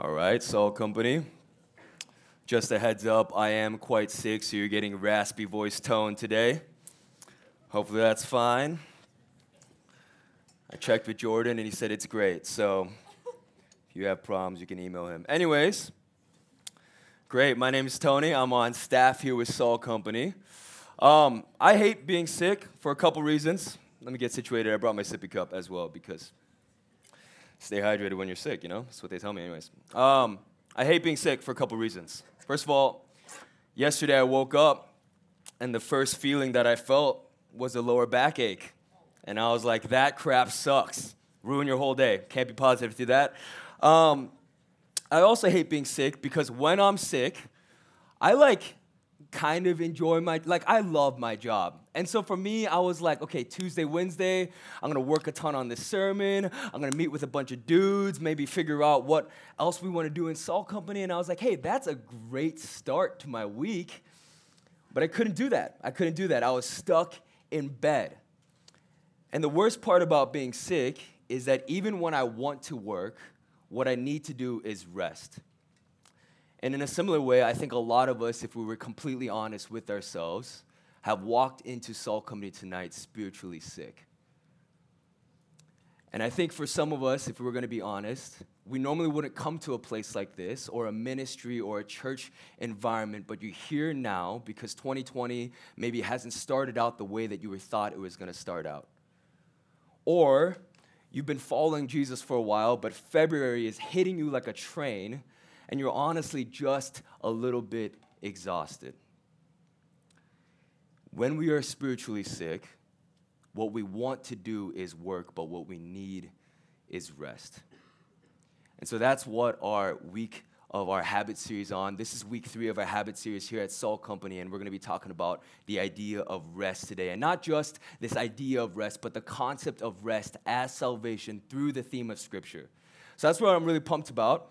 All right, Soul Company. Just a heads up, I am quite sick, so you're getting raspy voice tone today. Hopefully that's fine. I checked with Jordan and he said it's great. So if you have problems, you can email him. Anyways, great. My name is Tony. I'm on staff here with Soul Company. Um, I hate being sick for a couple reasons. Let me get situated. I brought my sippy cup as well because stay hydrated when you're sick, you know? That's what they tell me, anyways. Um, I hate being sick for a couple reasons. First of all, yesterday I woke up and the first feeling that I felt was a lower backache. And I was like, that crap sucks. Ruin your whole day. Can't be positive through that. Um, I also hate being sick because when I'm sick, I like kind of enjoy my like I love my job. And so for me, I was like, okay, Tuesday, Wednesday, I'm gonna work a ton on this sermon. I'm gonna meet with a bunch of dudes, maybe figure out what else we want to do in Salt Company. And I was like, hey, that's a great start to my week. But I couldn't do that. I couldn't do that. I was stuck in bed. And the worst part about being sick is that even when I want to work, what I need to do is rest. And in a similar way, I think a lot of us, if we were completely honest with ourselves, have walked into Soul Company tonight spiritually sick. And I think for some of us, if we were going to be honest, we normally wouldn't come to a place like this or a ministry or a church environment, but you're here now because 2020 maybe hasn't started out the way that you were thought it was going to start out. Or you've been following Jesus for a while, but February is hitting you like a train, and you're honestly just a little bit exhausted. When we are spiritually sick, what we want to do is work, but what we need is rest. And so that's what our week of our habit series on. This is week three of our habit series here at Soul Company, and we're going to be talking about the idea of rest today. And not just this idea of rest, but the concept of rest as salvation through the theme of Scripture. So that's what I'm really pumped about.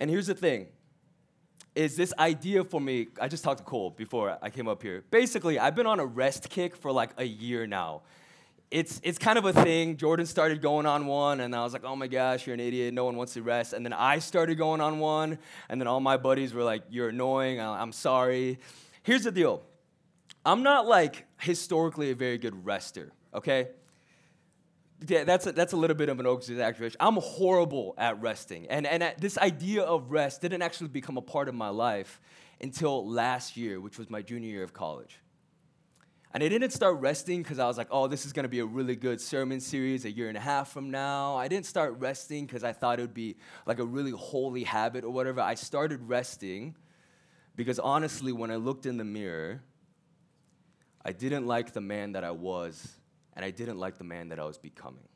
And here's the thing is this idea for me. I just talked to Cole before I came up here. Basically, I've been on a rest kick for like a year now it's it's kind of a thing. Jordan started going on one, and I was like, "Oh my gosh, you're an idiot. No one wants to rest." And then I started going on one, and then all my buddies were like, "You're annoying. I'm sorry." Here's the deal. I'm not like historically a very good rester. Okay. Yeah, that's a, that's a little bit of an exaggeration. I'm horrible at resting, and and this idea of rest didn't actually become a part of my life until last year, which was my junior year of college. And I didn't start resting because I was like, oh, this is going to be a really good sermon series a year and a half from now. I didn't start resting because I thought it would be like a really holy habit or whatever. I started resting because honestly, when I looked in the mirror, I didn't like the man that I was, and I didn't like the man that I was becoming.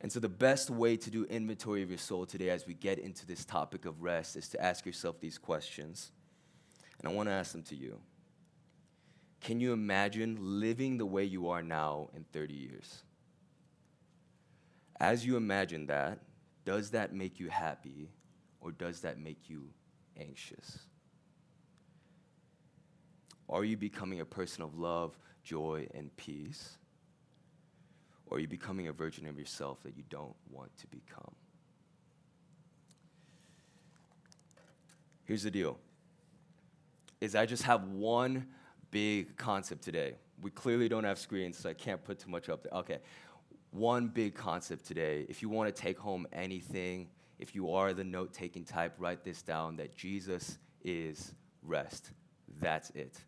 And so, the best way to do inventory of your soul today as we get into this topic of rest is to ask yourself these questions. And I want to ask them to you. Can you imagine living the way you are now in 30 years? As you imagine that, does that make you happy or does that make you anxious? Are you becoming a person of love, joy, and peace? Or are you becoming a version of yourself that you don't want to become? Here's the deal. Is I just have one big concept today. We clearly don't have screens, so I can't put too much up there. Okay. One big concept today. If you want to take home anything, if you are the note taking type, write this down that Jesus is rest. That's it.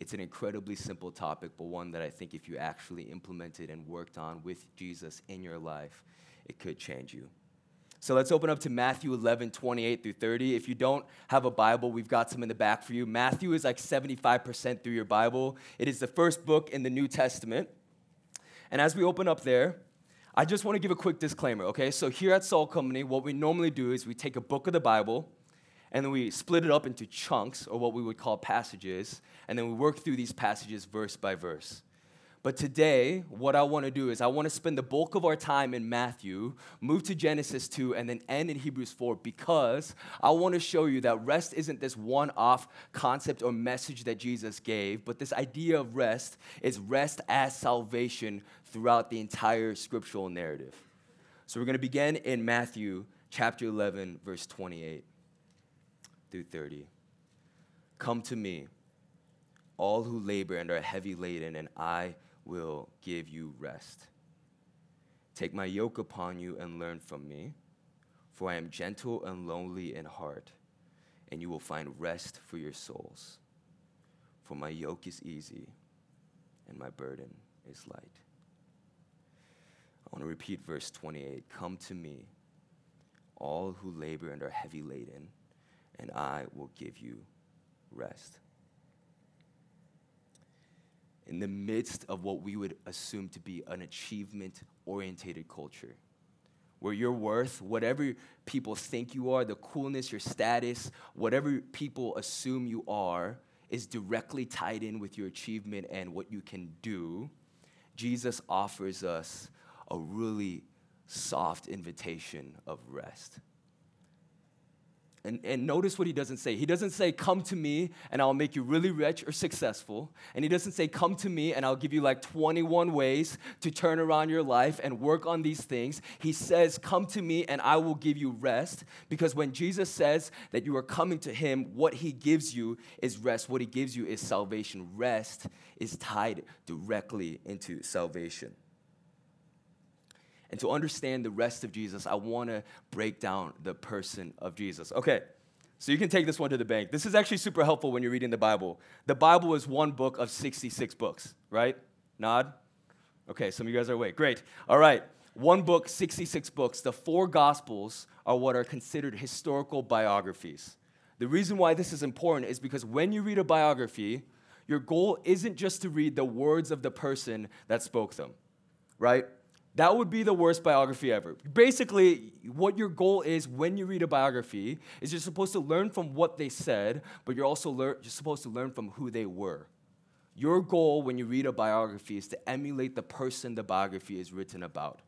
It's an incredibly simple topic, but one that I think if you actually implemented and worked on with Jesus in your life, it could change you. So let's open up to Matthew 11, 28 through 30. If you don't have a Bible, we've got some in the back for you. Matthew is like 75% through your Bible, it is the first book in the New Testament. And as we open up there, I just want to give a quick disclaimer, okay? So here at Soul Company, what we normally do is we take a book of the Bible and then we split it up into chunks, or what we would call passages, and then we work through these passages verse by verse. But today, what I want to do is I want to spend the bulk of our time in Matthew, move to Genesis 2, and then end in Hebrews 4 because I want to show you that rest isn't this one off concept or message that Jesus gave, but this idea of rest is rest as salvation throughout the entire scriptural narrative. So we're going to begin in Matthew chapter 11, verse 28 through 30. Come to me, all who labor and are heavy laden, and I will give you rest. Take my yoke upon you and learn from me, for I am gentle and lowly in heart, and you will find rest for your souls. For my yoke is easy and my burden is light. I want to repeat verse 28 Come to me, all who labor and are heavy laden, and I will give you rest. In the midst of what we would assume to be an achievement orientated culture, where your worth, whatever people think you are, the coolness, your status, whatever people assume you are, is directly tied in with your achievement and what you can do, Jesus offers us a really soft invitation of rest. And, and notice what he doesn't say. He doesn't say, Come to me and I'll make you really rich or successful. And he doesn't say, Come to me and I'll give you like 21 ways to turn around your life and work on these things. He says, Come to me and I will give you rest. Because when Jesus says that you are coming to him, what he gives you is rest. What he gives you is salvation. Rest is tied directly into salvation. And to understand the rest of Jesus, I want to break down the person of Jesus. Okay, so you can take this one to the bank. This is actually super helpful when you're reading the Bible. The Bible is one book of 66 books, right? Nod? Okay, some of you guys are awake. Great. All right. One book, 66 books. The four Gospels are what are considered historical biographies. The reason why this is important is because when you read a biography, your goal isn't just to read the words of the person that spoke them, right? That would be the worst biography ever. Basically, what your goal is when you read a biography is you're supposed to learn from what they said, but you're also lear- you're supposed to learn from who they were. Your goal when you read a biography is to emulate the person the biography is written about.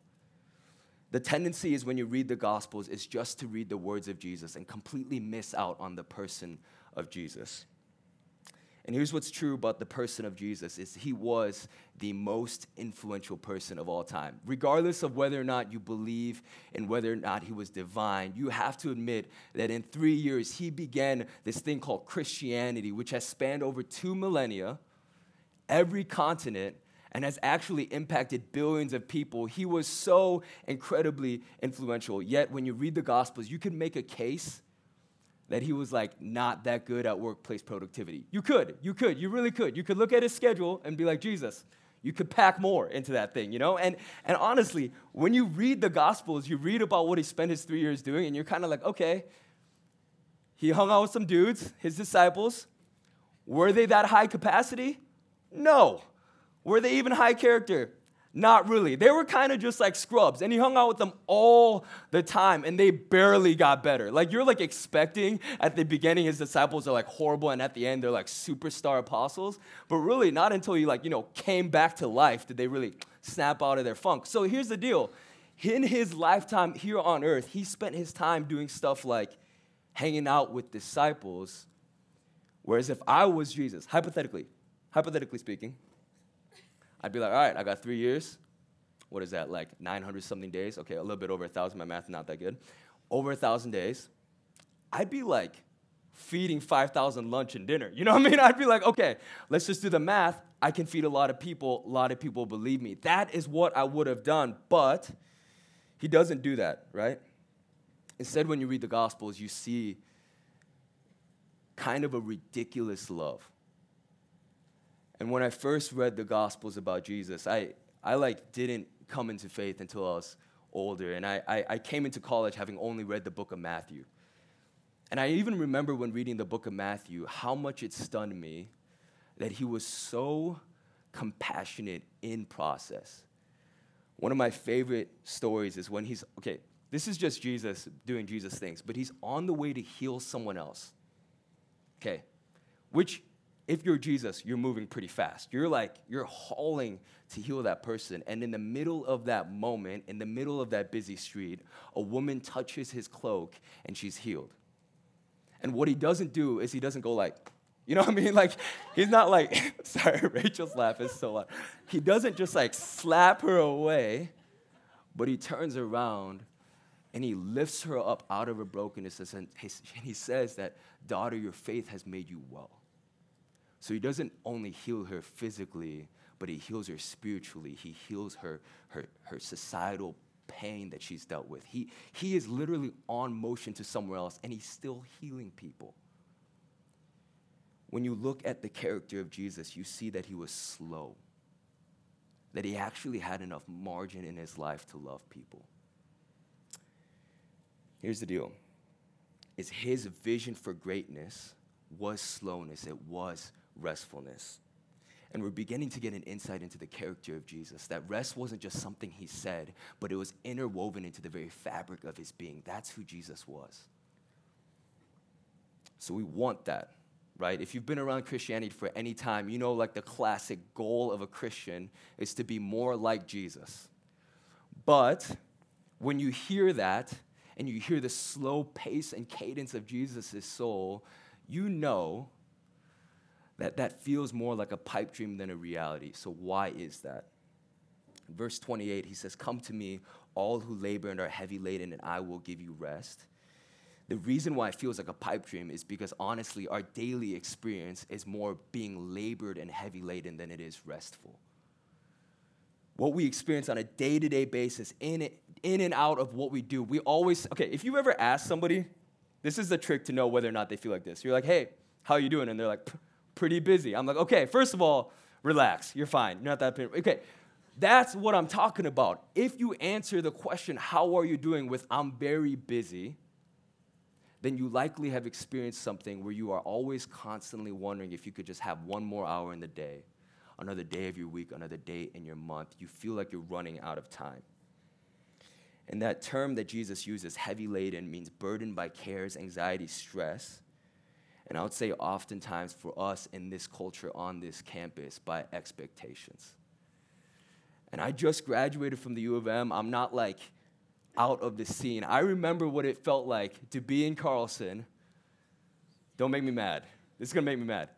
The tendency is when you read the Gospels is just to read the words of Jesus and completely miss out on the person of Jesus. And here's what's true about the person of Jesus is he was the most influential person of all time. Regardless of whether or not you believe in whether or not he was divine, you have to admit that in 3 years he began this thing called Christianity which has spanned over 2 millennia, every continent and has actually impacted billions of people. He was so incredibly influential. Yet when you read the gospels, you can make a case that he was like not that good at workplace productivity. You could, you could, you really could. You could look at his schedule and be like, Jesus, you could pack more into that thing, you know? And, and honestly, when you read the Gospels, you read about what he spent his three years doing, and you're kind of like, okay, he hung out with some dudes, his disciples. Were they that high capacity? No. Were they even high character? Not really. They were kind of just like scrubs, and he hung out with them all the time, and they barely got better. Like you're like expecting at the beginning his disciples are like horrible, and at the end they're like superstar apostles. But really, not until he like you know came back to life did they really snap out of their funk. So here's the deal: in his lifetime here on earth, he spent his time doing stuff like hanging out with disciples. Whereas if I was Jesus, hypothetically, hypothetically speaking, I'd be like, all right, I got three years. What is that, like 900 something days? Okay, a little bit over a thousand. My math not that good. Over a thousand days. I'd be like feeding 5,000 lunch and dinner. You know what I mean? I'd be like, okay, let's just do the math. I can feed a lot of people. A lot of people believe me. That is what I would have done. But he doesn't do that, right? Instead, when you read the Gospels, you see kind of a ridiculous love. And when I first read the Gospels about Jesus, I, I like didn't come into faith until I was older. And I, I, I came into college having only read the book of Matthew. And I even remember when reading the book of Matthew how much it stunned me that he was so compassionate in process. One of my favorite stories is when he's, okay, this is just Jesus doing Jesus things, but he's on the way to heal someone else. Okay, which if you're Jesus, you're moving pretty fast. You're like, you're hauling to heal that person. And in the middle of that moment, in the middle of that busy street, a woman touches his cloak and she's healed. And what he doesn't do is he doesn't go like, you know what I mean? Like, he's not like, sorry, Rachel's laugh is so loud. He doesn't just like slap her away, but he turns around And he lifts her up out of her brokenness and he says that, Daughter, your faith has made you well. So he doesn't only heal her physically, but he heals her spiritually. He heals her, her, her societal pain that she's dealt with. He, he is literally on motion to somewhere else, and he's still healing people. When you look at the character of Jesus, you see that he was slow, that he actually had enough margin in his life to love people. Here's the deal is his vision for greatness was slowness, it was restfulness. And we're beginning to get an insight into the character of Jesus. That rest wasn't just something he said, but it was interwoven into the very fabric of his being. That's who Jesus was. So we want that, right? If you've been around Christianity for any time, you know, like the classic goal of a Christian is to be more like Jesus. But when you hear that, and you hear the slow pace and cadence of Jesus' soul, you know that that feels more like a pipe dream than a reality. So, why is that? verse 28, he says, Come to me, all who labor and are heavy laden, and I will give you rest. The reason why it feels like a pipe dream is because honestly, our daily experience is more being labored and heavy laden than it is restful. What we experience on a day to day basis, in, in and out of what we do, we always, okay, if you ever ask somebody, this is the trick to know whether or not they feel like this. You're like, hey, how are you doing? And they're like, pretty busy. I'm like, okay, first of all, relax. You're fine. You're not that busy. Okay, that's what I'm talking about. If you answer the question, how are you doing, with I'm very busy, then you likely have experienced something where you are always constantly wondering if you could just have one more hour in the day, another day of your week, another day in your month. You feel like you're running out of time. And that term that Jesus uses, heavy laden, means burdened by cares, anxiety, stress. And I would say oftentimes for us in this culture on this campus, by expectations. And I just graduated from the U of M. I'm not like out of the scene. I remember what it felt like to be in Carlson. Don't make me mad. This is gonna make me mad.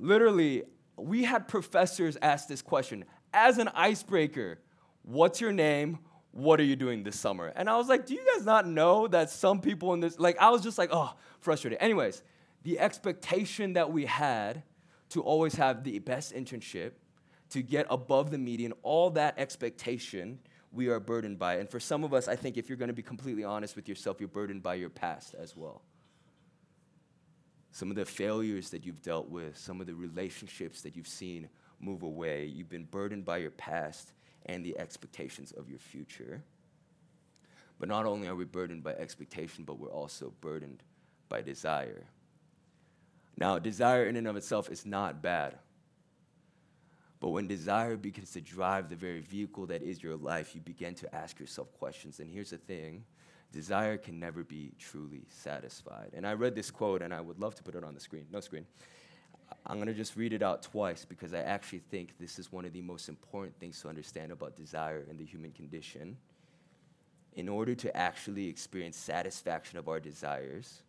Literally, we had professors ask this question as an icebreaker What's your name? What are you doing this summer? And I was like, do you guys not know that some people in this, like, I was just like, oh, frustrated. Anyways, the expectation that we had to always have the best internship, to get above the median, all that expectation we are burdened by. And for some of us, I think if you're going to be completely honest with yourself, you're burdened by your past as well. Some of the failures that you've dealt with, some of the relationships that you've seen move away, you've been burdened by your past and the expectations of your future. But not only are we burdened by expectation, but we're also burdened by desire. Now, desire in and of itself is not bad. But when desire begins to drive the very vehicle that is your life, you begin to ask yourself questions. And here's the thing desire can never be truly satisfied. And I read this quote, and I would love to put it on the screen. No screen. I'm going to just read it out twice because I actually think this is one of the most important things to understand about desire in the human condition. In order to actually experience satisfaction of our desires,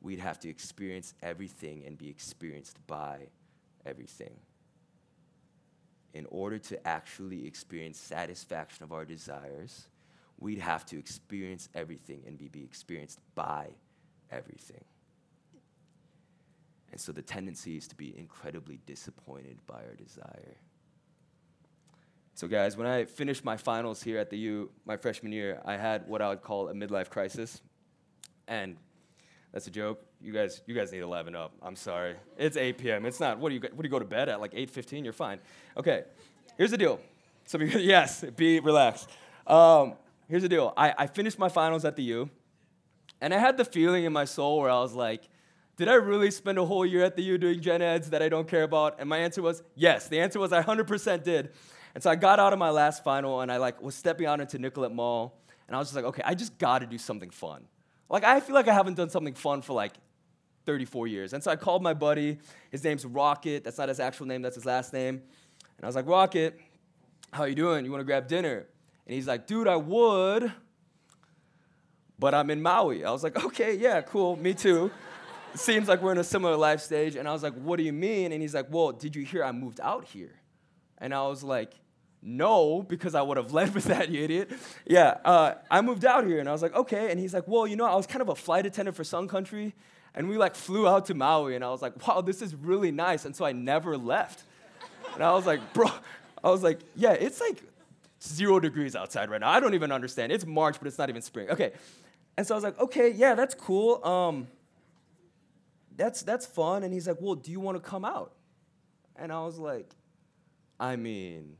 we'd have to experience everything and be experienced by everything. In order to actually experience satisfaction of our desires, we'd have to experience everything and be, be experienced by everything. And so the tendency is to be incredibly disappointed by our desire. So, guys, when I finished my finals here at the U my freshman year, I had what I would call a midlife crisis. And that's a joke. You guys, you guys need to liven up. I'm sorry. It's 8 p.m. It's not. What do you? What do you go to bed at? Like 8:15? You're fine. Okay. Here's the deal. Some of you, yes, be relaxed. Um, here's the deal. I, I finished my finals at the U, and I had the feeling in my soul where I was like, did I really spend a whole year at the U doing gen eds that I don't care about? And my answer was yes. The answer was I 100% did. And so I got out of my last final and I like was stepping out into Nicollet Mall and I was just like, okay, I just got to do something fun. Like I feel like I haven't done something fun for like 34 years. And so I called my buddy. His name's Rocket. That's not his actual name. That's his last name. And I was like, Rocket, how you doing? You want to grab dinner? And he's like, dude, I would, but I'm in Maui. I was like, okay, yeah, cool, me too seems like we're in a similar life stage. And I was like, what do you mean? And he's like, well, did you hear I moved out here? And I was like, no, because I would have led with that, you idiot. Yeah, uh, I moved out here and I was like, okay. And he's like, well, you know, I was kind of a flight attendant for Sun Country and we like flew out to Maui and I was like, wow, this is really nice. And so I never left. And I was like, bro, I was like, yeah, it's like zero degrees outside right now. I don't even understand. It's March, but it's not even spring. Okay. And so I was like, okay, yeah, that's cool. Um, that's that's fun. And he's like, well, do you want to come out? And I was like, I mean,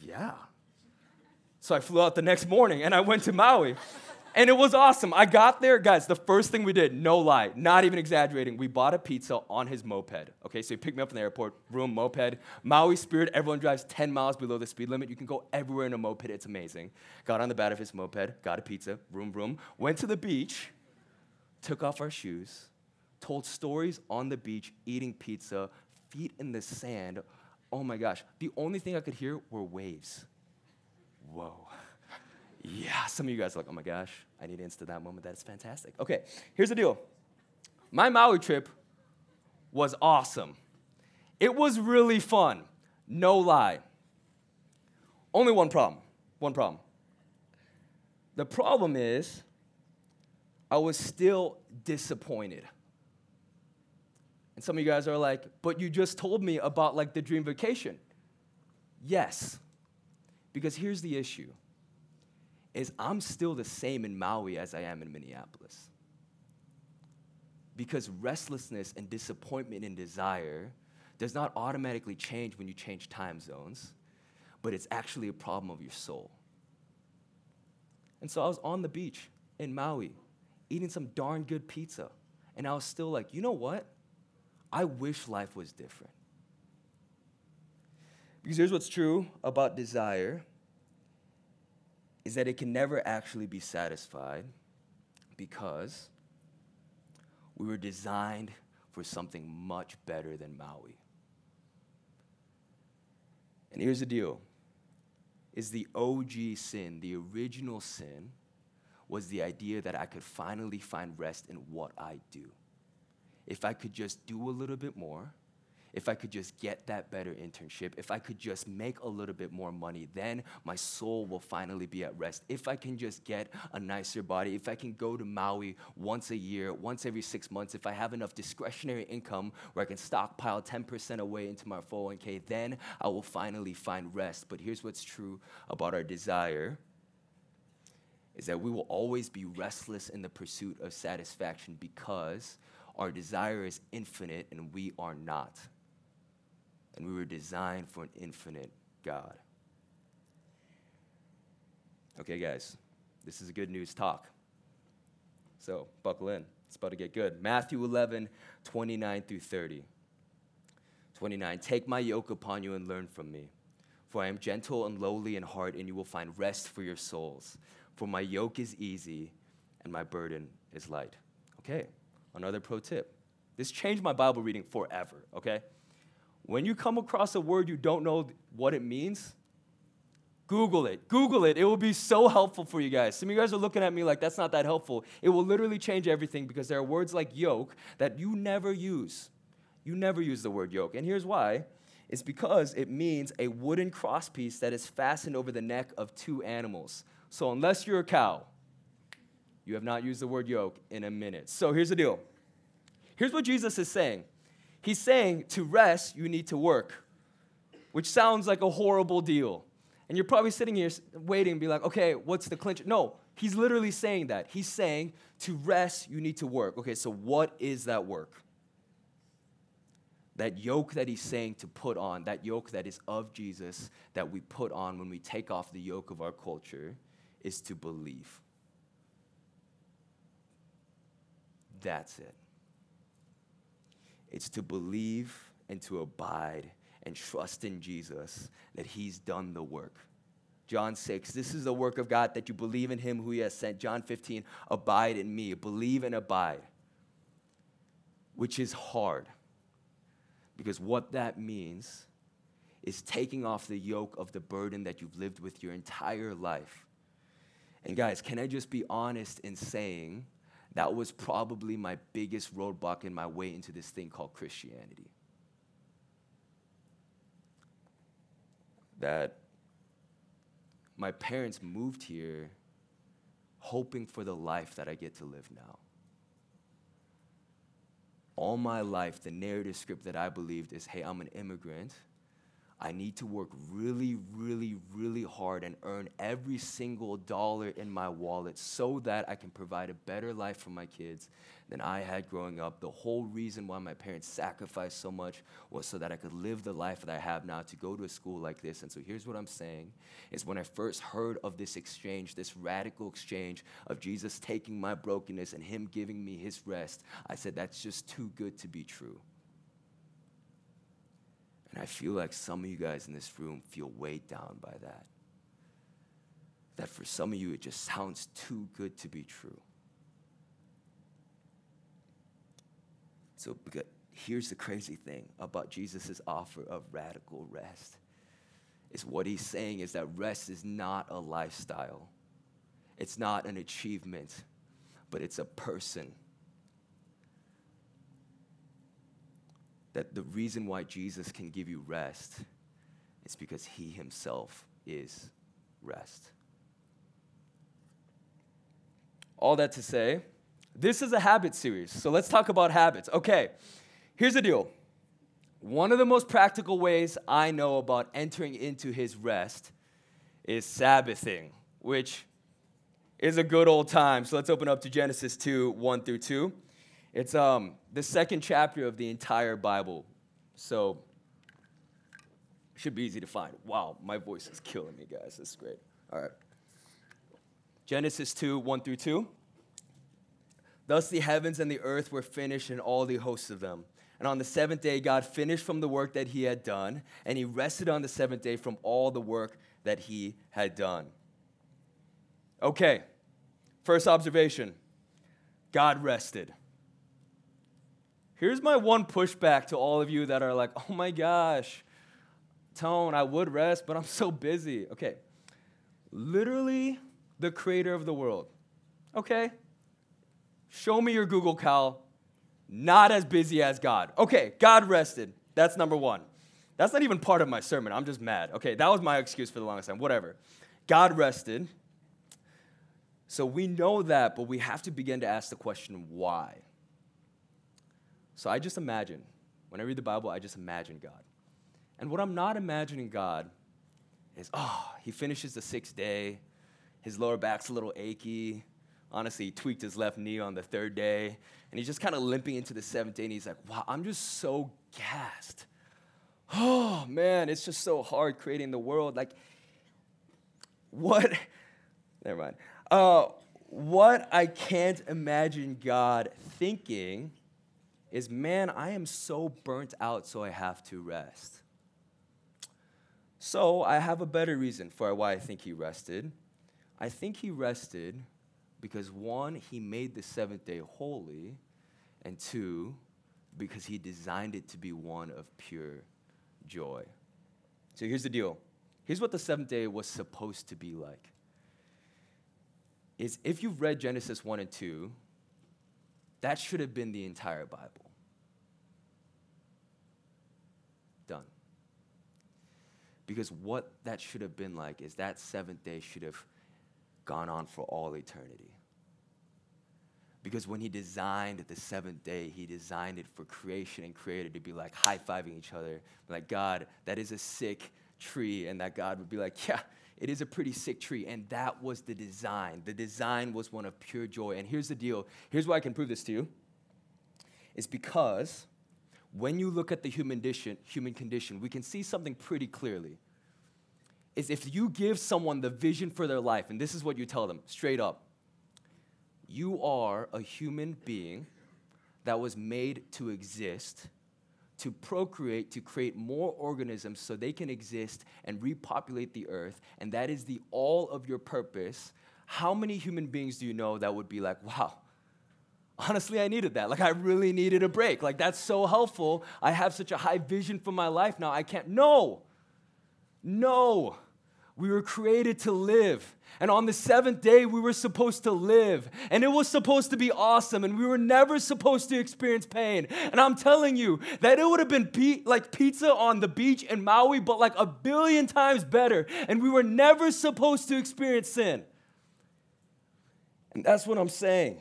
yeah. So I flew out the next morning and I went to Maui. And it was awesome. I got there, guys. The first thing we did, no lie, not even exaggerating, we bought a pizza on his moped. Okay, so he picked me up from the airport, room, moped. Maui Spirit, everyone drives 10 miles below the speed limit. You can go everywhere in a moped, it's amazing. Got on the back of his moped, got a pizza, room, room, went to the beach, took off our shoes, told stories on the beach, eating pizza, feet in the sand. Oh my gosh, the only thing I could hear were waves. Whoa. Yeah, some of you guys are like, oh my gosh, I need insta that moment. That's fantastic. Okay, here's the deal. My Maui trip was awesome. It was really fun, no lie. Only one problem. One problem. The problem is, I was still disappointed. And some of you guys are like, but you just told me about like the dream vacation. Yes. Because here's the issue is I'm still the same in Maui as I am in Minneapolis. Because restlessness and disappointment and desire does not automatically change when you change time zones, but it's actually a problem of your soul. And so I was on the beach in Maui eating some darn good pizza. And I was still like, you know what? I wish life was different. Because here's what's true about desire is that it can never actually be satisfied because we were designed for something much better than Maui. And here's the deal is the OG sin, the original sin was the idea that I could finally find rest in what I do if I could just do a little bit more, if I could just get that better internship, if I could just make a little bit more money, then my soul will finally be at rest. If I can just get a nicer body, if I can go to Maui once a year, once every six months, if I have enough discretionary income where I can stockpile 10% away into my 401k, then I will finally find rest. But here's what's true about our desire is that we will always be restless in the pursuit of satisfaction because our desire is infinite and we are not. And we were designed for an infinite God. Okay, guys, this is a good news talk. So buckle in. It's about to get good. Matthew 11, 29 through 30. 29. Take my yoke upon you and learn from me. For I am gentle and lowly in heart, and you will find rest for your souls. For my yoke is easy and my burden is light. Okay, Another pro tip. This changed my Bible reading forever, okay? When you come across a word you don't know what it means, Google it. Google it. It will be so helpful for you guys. Some of you guys are looking at me like that's not that helpful. It will literally change everything because there are words like yoke that you never use. You never use the word yoke. And here's why it's because it means a wooden crosspiece that is fastened over the neck of two animals. So, unless you're a cow, you have not used the word yoke in a minute. So here's the deal. Here's what Jesus is saying He's saying to rest, you need to work, which sounds like a horrible deal. And you're probably sitting here waiting and be like, okay, what's the clinch? No, he's literally saying that. He's saying to rest, you need to work. Okay, so what is that work? That yoke that he's saying to put on, that yoke that is of Jesus that we put on when we take off the yoke of our culture, is to believe. That's it. It's to believe and to abide and trust in Jesus that He's done the work. John 6, this is the work of God that you believe in Him who He has sent. John 15, abide in me. Believe and abide, which is hard. Because what that means is taking off the yoke of the burden that you've lived with your entire life. And guys, can I just be honest in saying that was probably my biggest roadblock in my way into this thing called Christianity. that my parents moved here hoping for the life that I get to live now. All my life, the narrative script that I believed is hey, I'm an immigrant I need to work really, really, really hard and earn every single dollar in my wallet so that I can provide a better life for my kids than I had growing up. The whole reason why my parents sacrificed so much was so that I could live the life that I have now to go to a school like this. And so here's what I'm saying is when I first heard of this exchange, this radical exchange of Jesus taking my brokenness and him giving me his rest, I said that's just too good to be true. And I feel like some of you guys in this room feel weighed down by that. That for some of you, it just sounds too good to be true. So, here's the crazy thing about Jesus' offer of radical rest is what he's saying is that rest is not a lifestyle, it's not an achievement, but it's a person. That the reason why Jesus can give you rest is because he himself is rest. All that to say, this is a habit series. So let's talk about habits. Okay, here's the deal. One of the most practical ways I know about entering into his rest is Sabbathing, which is a good old time. So let's open up to Genesis 2 1 through 2. It's um, the second chapter of the entire Bible. So should be easy to find. Wow, my voice is killing me, guys. This is great. All right. Genesis 2 1 through 2. Thus the heavens and the earth were finished, and all the hosts of them. And on the seventh day, God finished from the work that he had done, and he rested on the seventh day from all the work that he had done. Okay, first observation God rested. Here's my one pushback to all of you that are like, oh my gosh, Tone, I would rest, but I'm so busy. Okay. Literally, the creator of the world. Okay? Show me your Google Cal. Not as busy as God. Okay, God rested. That's number one. That's not even part of my sermon. I'm just mad. Okay, that was my excuse for the longest time. Whatever. God rested. So we know that, but we have to begin to ask the question why? So I just imagine, when I read the Bible, I just imagine God. And what I'm not imagining God is, oh, he finishes the sixth day, his lower back's a little achy. Honestly, he tweaked his left knee on the third day, and he's just kind of limping into the seventh day, and he's like, wow, I'm just so gassed. Oh, man, it's just so hard creating the world. Like, what? Never mind. Uh, what I can't imagine God thinking is man, I am so burnt out, so I have to rest. So I have a better reason for why I think he rested. I think he rested because one, he made the seventh day holy, and two, because he designed it to be one of pure joy. So here's the deal. Here's what the seventh day was supposed to be like. Is if you've read Genesis 1 and 2, that should have been the entire Bible. Done. Because what that should have been like is that seventh day should have gone on for all eternity. Because when he designed the seventh day, he designed it for creation and creator to be like high fiving each other. Like, God, that is a sick tree. And that God would be like, yeah, it is a pretty sick tree. And that was the design. The design was one of pure joy. And here's the deal here's why I can prove this to you. It's because when you look at the human condition, human condition, we can see something pretty clearly. Is if you give someone the vision for their life, and this is what you tell them straight up you are a human being that was made to exist to procreate, to create more organisms so they can exist and repopulate the earth, and that is the all of your purpose, how many human beings do you know that would be like, wow, honestly, I needed that. Like, I really needed a break. Like, that's so helpful. I have such a high vision for my life now. I can't. No, no. We were created to live. And on the seventh day, we were supposed to live. And it was supposed to be awesome. And we were never supposed to experience pain. And I'm telling you that it would have been pe- like pizza on the beach in Maui, but like a billion times better. And we were never supposed to experience sin. And that's what I'm saying.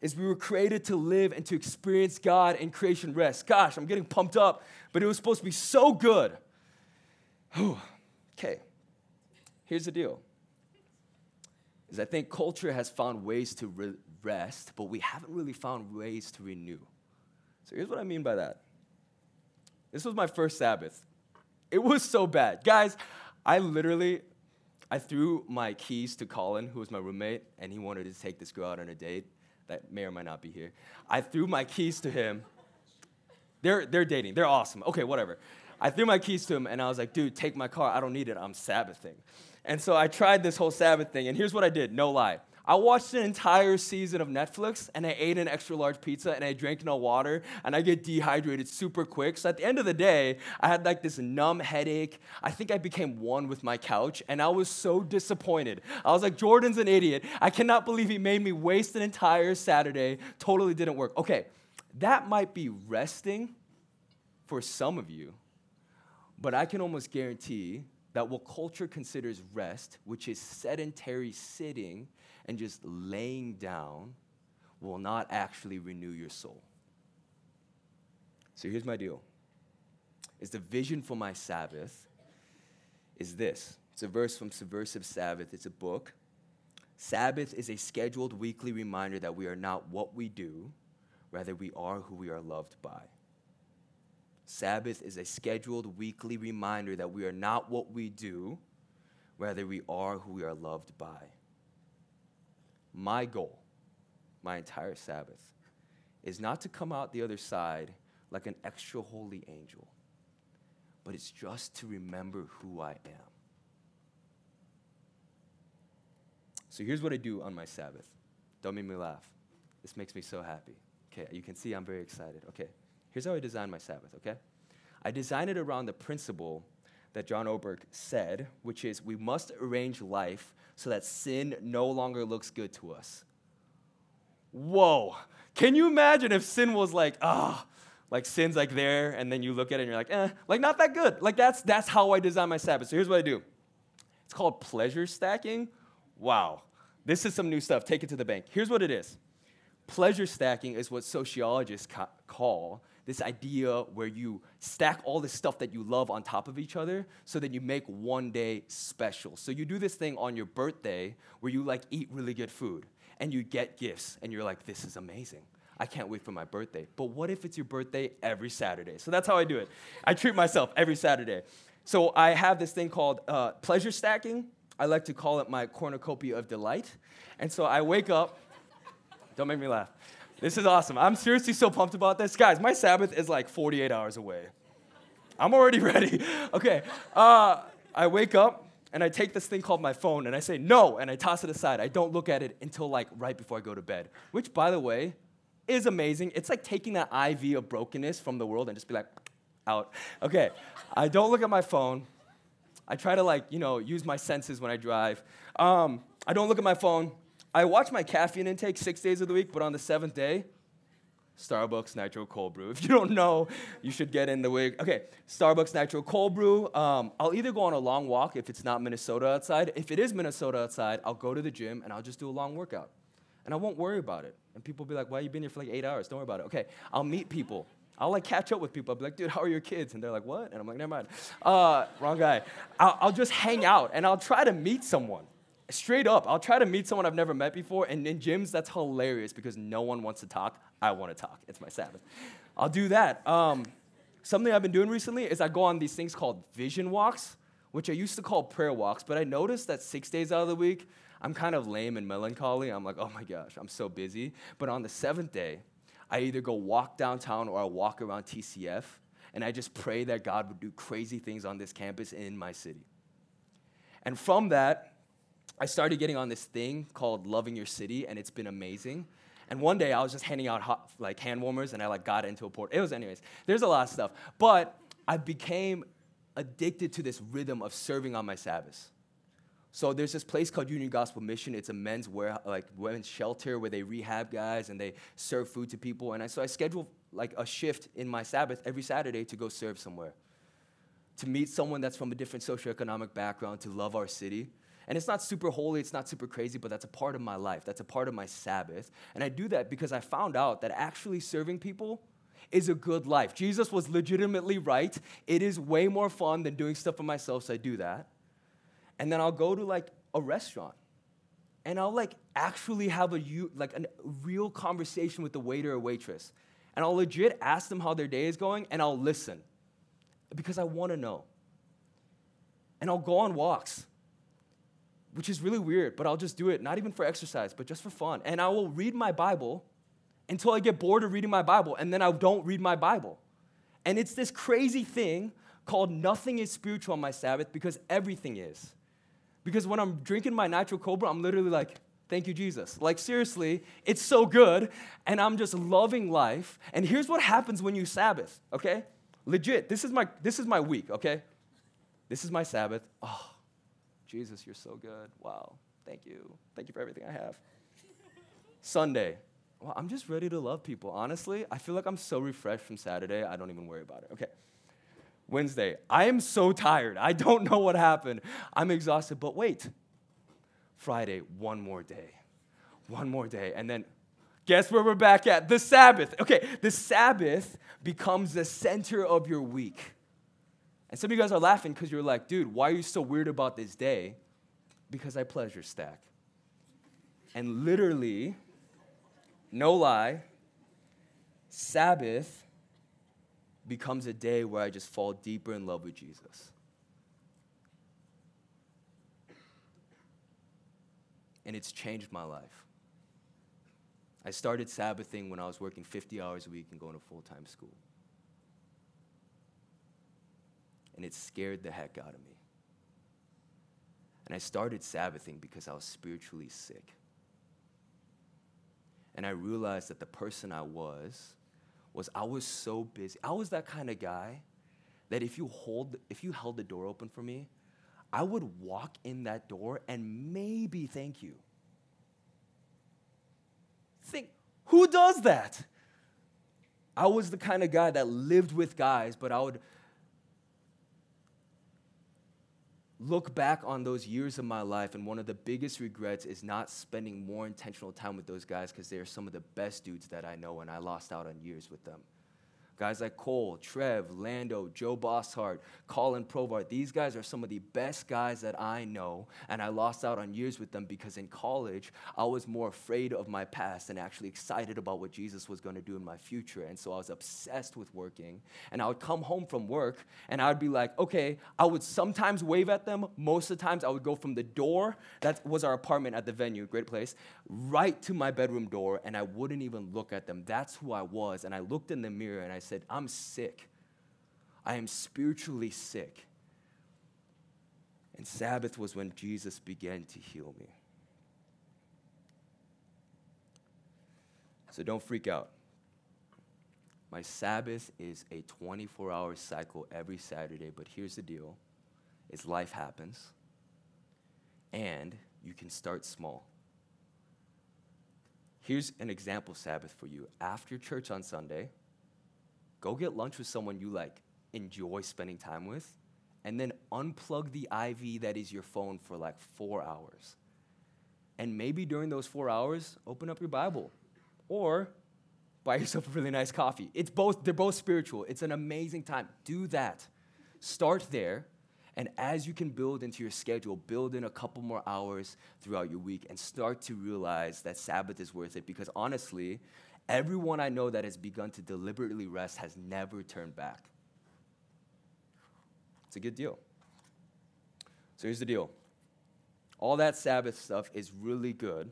Is we were created to live and to experience God and creation rest. Gosh, I'm getting pumped up, but it was supposed to be so good. okay. Here's the deal. Is I think culture has found ways to re- rest, but we haven't really found ways to renew. So here's what I mean by that. This was my first Sabbath. It was so bad. Guys, I literally I threw my keys to Colin, who was my roommate, and he wanted to take this girl out on a date that may or might not be here. I threw my keys to him. They're, they're dating. They're awesome. Okay, whatever. I threw my keys to him, and I was like, dude, take my car. I don't need it. I'm Sabbathing. And so I tried this whole Sabbath thing, and here's what I did no lie. I watched an entire season of Netflix and I ate an extra large pizza and I drank no water and I get dehydrated super quick. So at the end of the day, I had like this numb headache. I think I became one with my couch and I was so disappointed. I was like, Jordan's an idiot. I cannot believe he made me waste an entire Saturday. Totally didn't work. Okay, that might be resting for some of you, but I can almost guarantee that what culture considers rest, which is sedentary sitting and just laying down, will not actually renew your soul. So here's my deal. Is the vision for my Sabbath is this. It's a verse from Subversive Sabbath. It's a book. Sabbath is a scheduled weekly reminder that we are not what we do, rather we are who we are loved by. Sabbath is a scheduled weekly reminder that we are not what we do, rather, we are who we are loved by. My goal, my entire Sabbath, is not to come out the other side like an extra holy angel, but it's just to remember who I am. So here's what I do on my Sabbath. Don't make me laugh. This makes me so happy. Okay, you can see I'm very excited. Okay. Here's how I designed my Sabbath, okay? I designed it around the principle that John Ortberg said, which is we must arrange life so that sin no longer looks good to us. Whoa. Can you imagine if sin was like, ah, oh, like sin's like there, and then you look at it and you're like, eh, like not that good. Like that's that's how I design my Sabbath. So here's what I do. It's called pleasure stacking. Wow. This is some new stuff. Take it to the bank. Here's what it is. Pleasure stacking is what sociologists ca- call this idea where you stack all the stuff that you love on top of each other so that you make one day special. So you do this thing on your birthday where you like eat really good food and you get gifts and you're like, this is amazing. I can't wait for my birthday. But what if it's your birthday every Saturday? So that's how I do it. I treat myself every Saturday. So I have this thing called uh, pleasure stacking. I like to call it my cornucopia of delight. And so I wake up, don't make me laugh. This is awesome. I'm seriously so pumped about this. Guys, my Sabbath is like 48 hours away. I'm already ready. Okay. Uh, I wake up and I take this thing called my phone and I say no and I toss it aside. I don't look at it until like right before I go to bed, which by the way is amazing. It's like taking that IV of brokenness from the world and just be like out. Okay. I don't look at my phone. I try to like, you know, use my senses when I drive. Um, I don't look at my phone. I watch my caffeine intake six days of the week, but on the seventh day, Starbucks Nitro Cold Brew. If you don't know, you should get in the wig. Okay, Starbucks Nitro Cold Brew. Um, I'll either go on a long walk if it's not Minnesota outside. If it is Minnesota outside, I'll go to the gym and I'll just do a long workout. And I won't worry about it. And people will be like, why you been here for like eight hours? Don't worry about it. Okay, I'll meet people. I'll like catch up with people. I'll be like, dude, how are your kids? And they're like, what? And I'm like, never mind. Uh, wrong guy. I'll, I'll just hang out and I'll try to meet someone straight up, I'll try to meet someone I've never met before, and in gyms, that's hilarious because no one wants to talk. I want to talk. It's my Sabbath. I'll do that. Um, something I've been doing recently is I go on these things called vision walks, which I used to call prayer walks, but I noticed that six days out of the week, I'm kind of lame and melancholy. I'm like, oh my gosh, I'm so busy. But on the seventh day, I either go walk downtown or I walk around TCF, and I just pray that God would do crazy things on this campus in my city. And from that, I started getting on this thing called Loving Your City, and it's been amazing. And one day I was just handing out hot, like hand warmers, and I like got into a port. It was, anyways. There's a lot of stuff, but I became addicted to this rhythm of serving on my Sabbaths. So there's this place called Union Gospel Mission. It's a men's ware, like women's shelter where they rehab guys and they serve food to people. And I, so I schedule like a shift in my Sabbath every Saturday to go serve somewhere, to meet someone that's from a different socioeconomic background, to love our city. And it's not super holy, it's not super crazy, but that's a part of my life. That's a part of my Sabbath. And I do that because I found out that actually serving people is a good life. Jesus was legitimately right. It is way more fun than doing stuff for myself, so I do that and then I'll go to like a restaurant and I'll like actually have a like a real conversation with the waiter or waitress. And I'll legit ask them how their day is going and I'll listen because I want to know. And I'll go on walks, which is really weird, but I'll just do it, not even for exercise, but just for fun. And I will read my Bible until I get bored of reading my Bible, and then I don't read my Bible. And it's this crazy thing called nothing is spiritual on my Sabbath because everything is. Because when I'm drinking my Nitro Cold Brew, I'm literally like, thank you, Jesus. Like, seriously, it's so good. And I'm just loving life. And here's what happens when you Sabbath, okay? Legit, this is my, this is my week, okay? This is my Sabbath. Oh, Jesus, you're so good. Wow. Thank you. Thank you for everything I have. Sunday. Well, I'm just ready to love people. Honestly, I feel like I'm so refreshed from Saturday, I don't even worry about it. Okay. Wednesday. I am so tired. I don't know what happened. I'm exhausted, but wait. Friday, one more day. One more day. And then guess where we're back at? The Sabbath. Okay, the Sabbath becomes the center of your week. And some of you guys are laughing because you're like, dude, why are you so weird about this day? Because I pleasure stack. And literally, no lie, Sabbath becomes a day where I just fall deeper in love with Jesus. And it's changed my life. I started Sabbathing when I was working 50 hours a week and going to full time school. And it scared the heck out of me. And I started Sabbathing because I was spiritually sick. And I realized that the person I was was I was so busy. I was that kind of guy that if you hold if you held the door open for me, I would walk in that door and maybe thank you. Think who does that? I was the kind of guy that lived with guys, but I would look back on those years of my life, and one of the biggest regrets is not spending more intentional time with those guys because they are some of the best dudes that I know, and I lost out on years with them. Guys like Cole, Trev, Lando, Joe Bosshart, Colin Provart, these guys are some of the best guys that I know, and I lost out on years with them because in college, I was more afraid of my past and actually excited about what Jesus was going to do in my future. And so I was obsessed with working. And I would come home from work, and I would be like, okay, I would sometimes wave at them. Most of the times, I would go from the door, that was our apartment at the venue, great place, right to my bedroom door, and I wouldn't even look at them. That's who I was. And I looked in the mirror and I said, I'm sick. I am spiritually sick. And Sabbath was when Jesus began to heal me. So don't freak out. My Sabbath is a 24 hour cycle every Saturday, but here's the deal is life happens and you can start small. Here's an example Sabbath for you. After church on Sunday, Go get lunch with someone you like enjoy spending time with, and then unplug the IV that is your phone for like four hours. And maybe during those four hours, open up your Bible or buy yourself a really nice coffee. It's both, they're both spiritual. It's an amazing time. Do that. Start there. And as you can build into your schedule, build in a couple more hours throughout your week and start to realize that Sabbath is worth it. Because honestly, Everyone I know that has begun to deliberately rest has never turned back. It's a good deal. So here's the deal all that Sabbath stuff is really good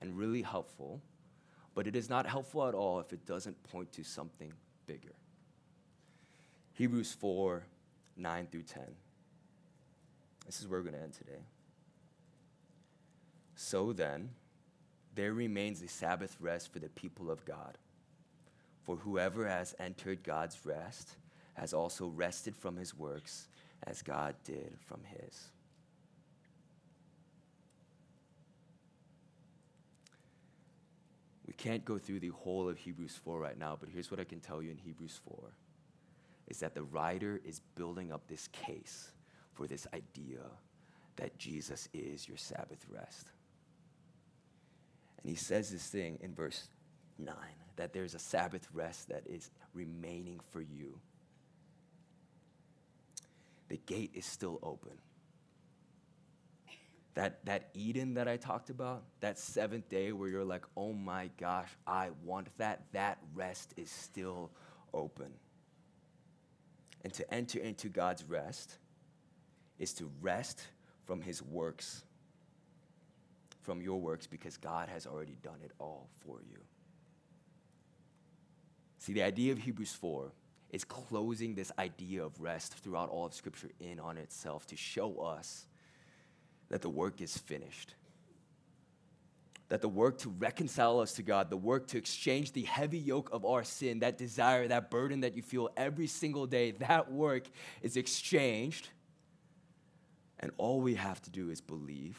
and really helpful, but it is not helpful at all if it doesn't point to something bigger. Hebrews 4 9 through 10. This is where we're going to end today. So then, there remains a Sabbath rest for the people of God. For whoever has entered God's rest has also rested from his works as God did from his. We can't go through the whole of Hebrews 4 right now, but here's what I can tell you in Hebrews 4 is that the writer is building up this case for this idea that Jesus is your Sabbath rest. And he says this thing in verse 9 that there's a Sabbath rest that is remaining for you. The gate is still open. That, that Eden that I talked about, that seventh day where you're like, oh my gosh, I want that, that rest is still open. And to enter into God's rest is to rest from his works, from your works, because God has already done it all for you. See, the idea of Hebrews 4 is closing this idea of rest throughout all of Scripture in on itself to show us that the work is finished. That the work to reconcile us to God, the work to exchange the heavy yoke of our sin, that desire, that burden that you feel every single day, that work is exchanged. And all we have to do is believe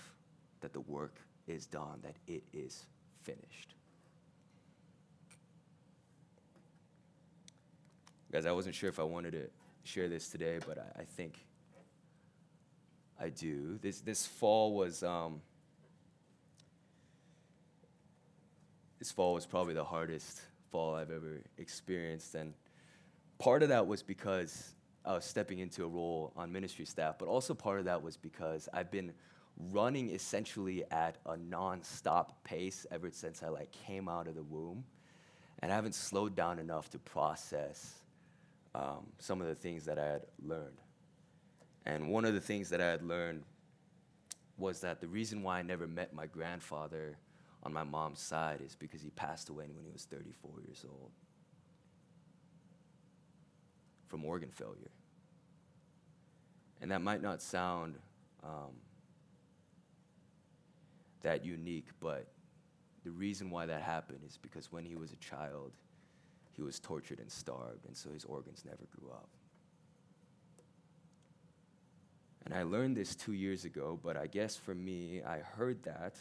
that the work is done, that it is finished. Guys, I wasn't sure if I wanted to share this today, but I, I think I do. This, this fall was, um, this fall was probably the hardest fall I've ever experienced. And part of that was because I was stepping into a role on ministry staff, but also part of that was because I've been running essentially at a non-stop pace ever since I like came out of the womb. And I haven't slowed down enough to process um, some of the things that I had learned. And one of the things that I had learned was that the reason why I never met my grandfather on my mom's side is because he passed away when he was 34 years old from organ failure. And that might not sound um, that unique, but the reason why that happened is because when he was a child, he was tortured and starved, and so his organs never grew up. And I learned this two years ago, but I guess for me, I heard that,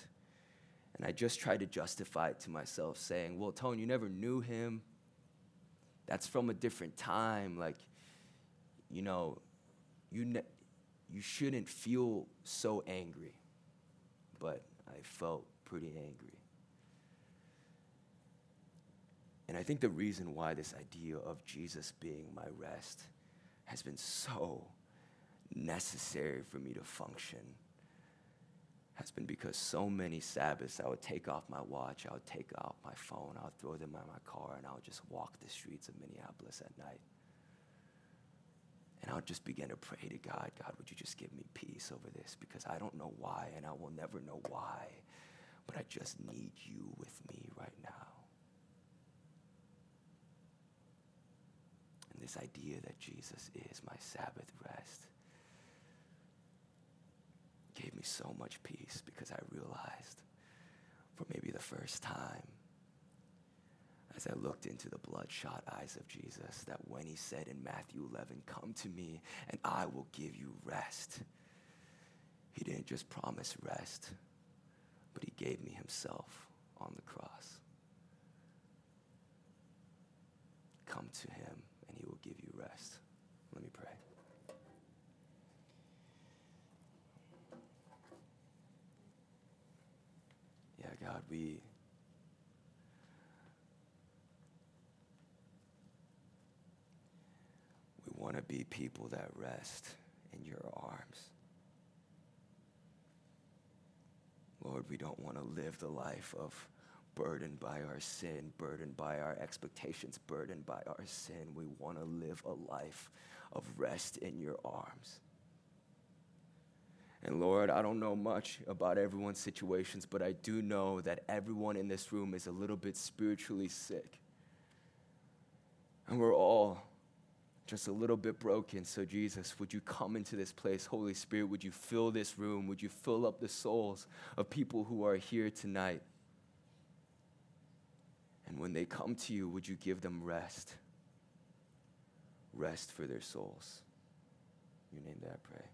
and I just tried to justify it to myself, saying, Well, Tone, you never knew him. That's from a different time. Like, you know, you, ne- you shouldn't feel so angry. But I felt pretty angry. And I think the reason why this idea of Jesus being my rest has been so necessary for me to function has been because so many Sabbaths I would take off my watch, I would take out my phone, I would throw them in my car, and I would just walk the streets of Minneapolis at night. And I would just begin to pray to God God, would you just give me peace over this? Because I don't know why, and I will never know why, but I just need you with me right now. And this idea that Jesus is my Sabbath rest gave me so much peace because I realized for maybe the first time as I looked into the bloodshot eyes of Jesus that when he said in Matthew 11, Come to me and I will give you rest, he didn't just promise rest, but he gave me himself on the cross. Come to him and he will give you rest. Let me pray. Yeah, God, we. We want to be people that rest in your arms. Lord, we don't want to live the life of burdened by our sin, burdened by our expectations, burdened by our sin. We want to live a life of rest in your arms. And Lord, I don't know much about everyone's situations, but I do know that everyone in this room is a little bit spiritually sick. And we're all just a little bit broken. So, Jesus, would you come into this place? Holy Spirit, would you fill this room? Would you fill up the souls of people who are here tonight? And when they come to you, would you give them rest? Rest for their souls. In your name that I pray.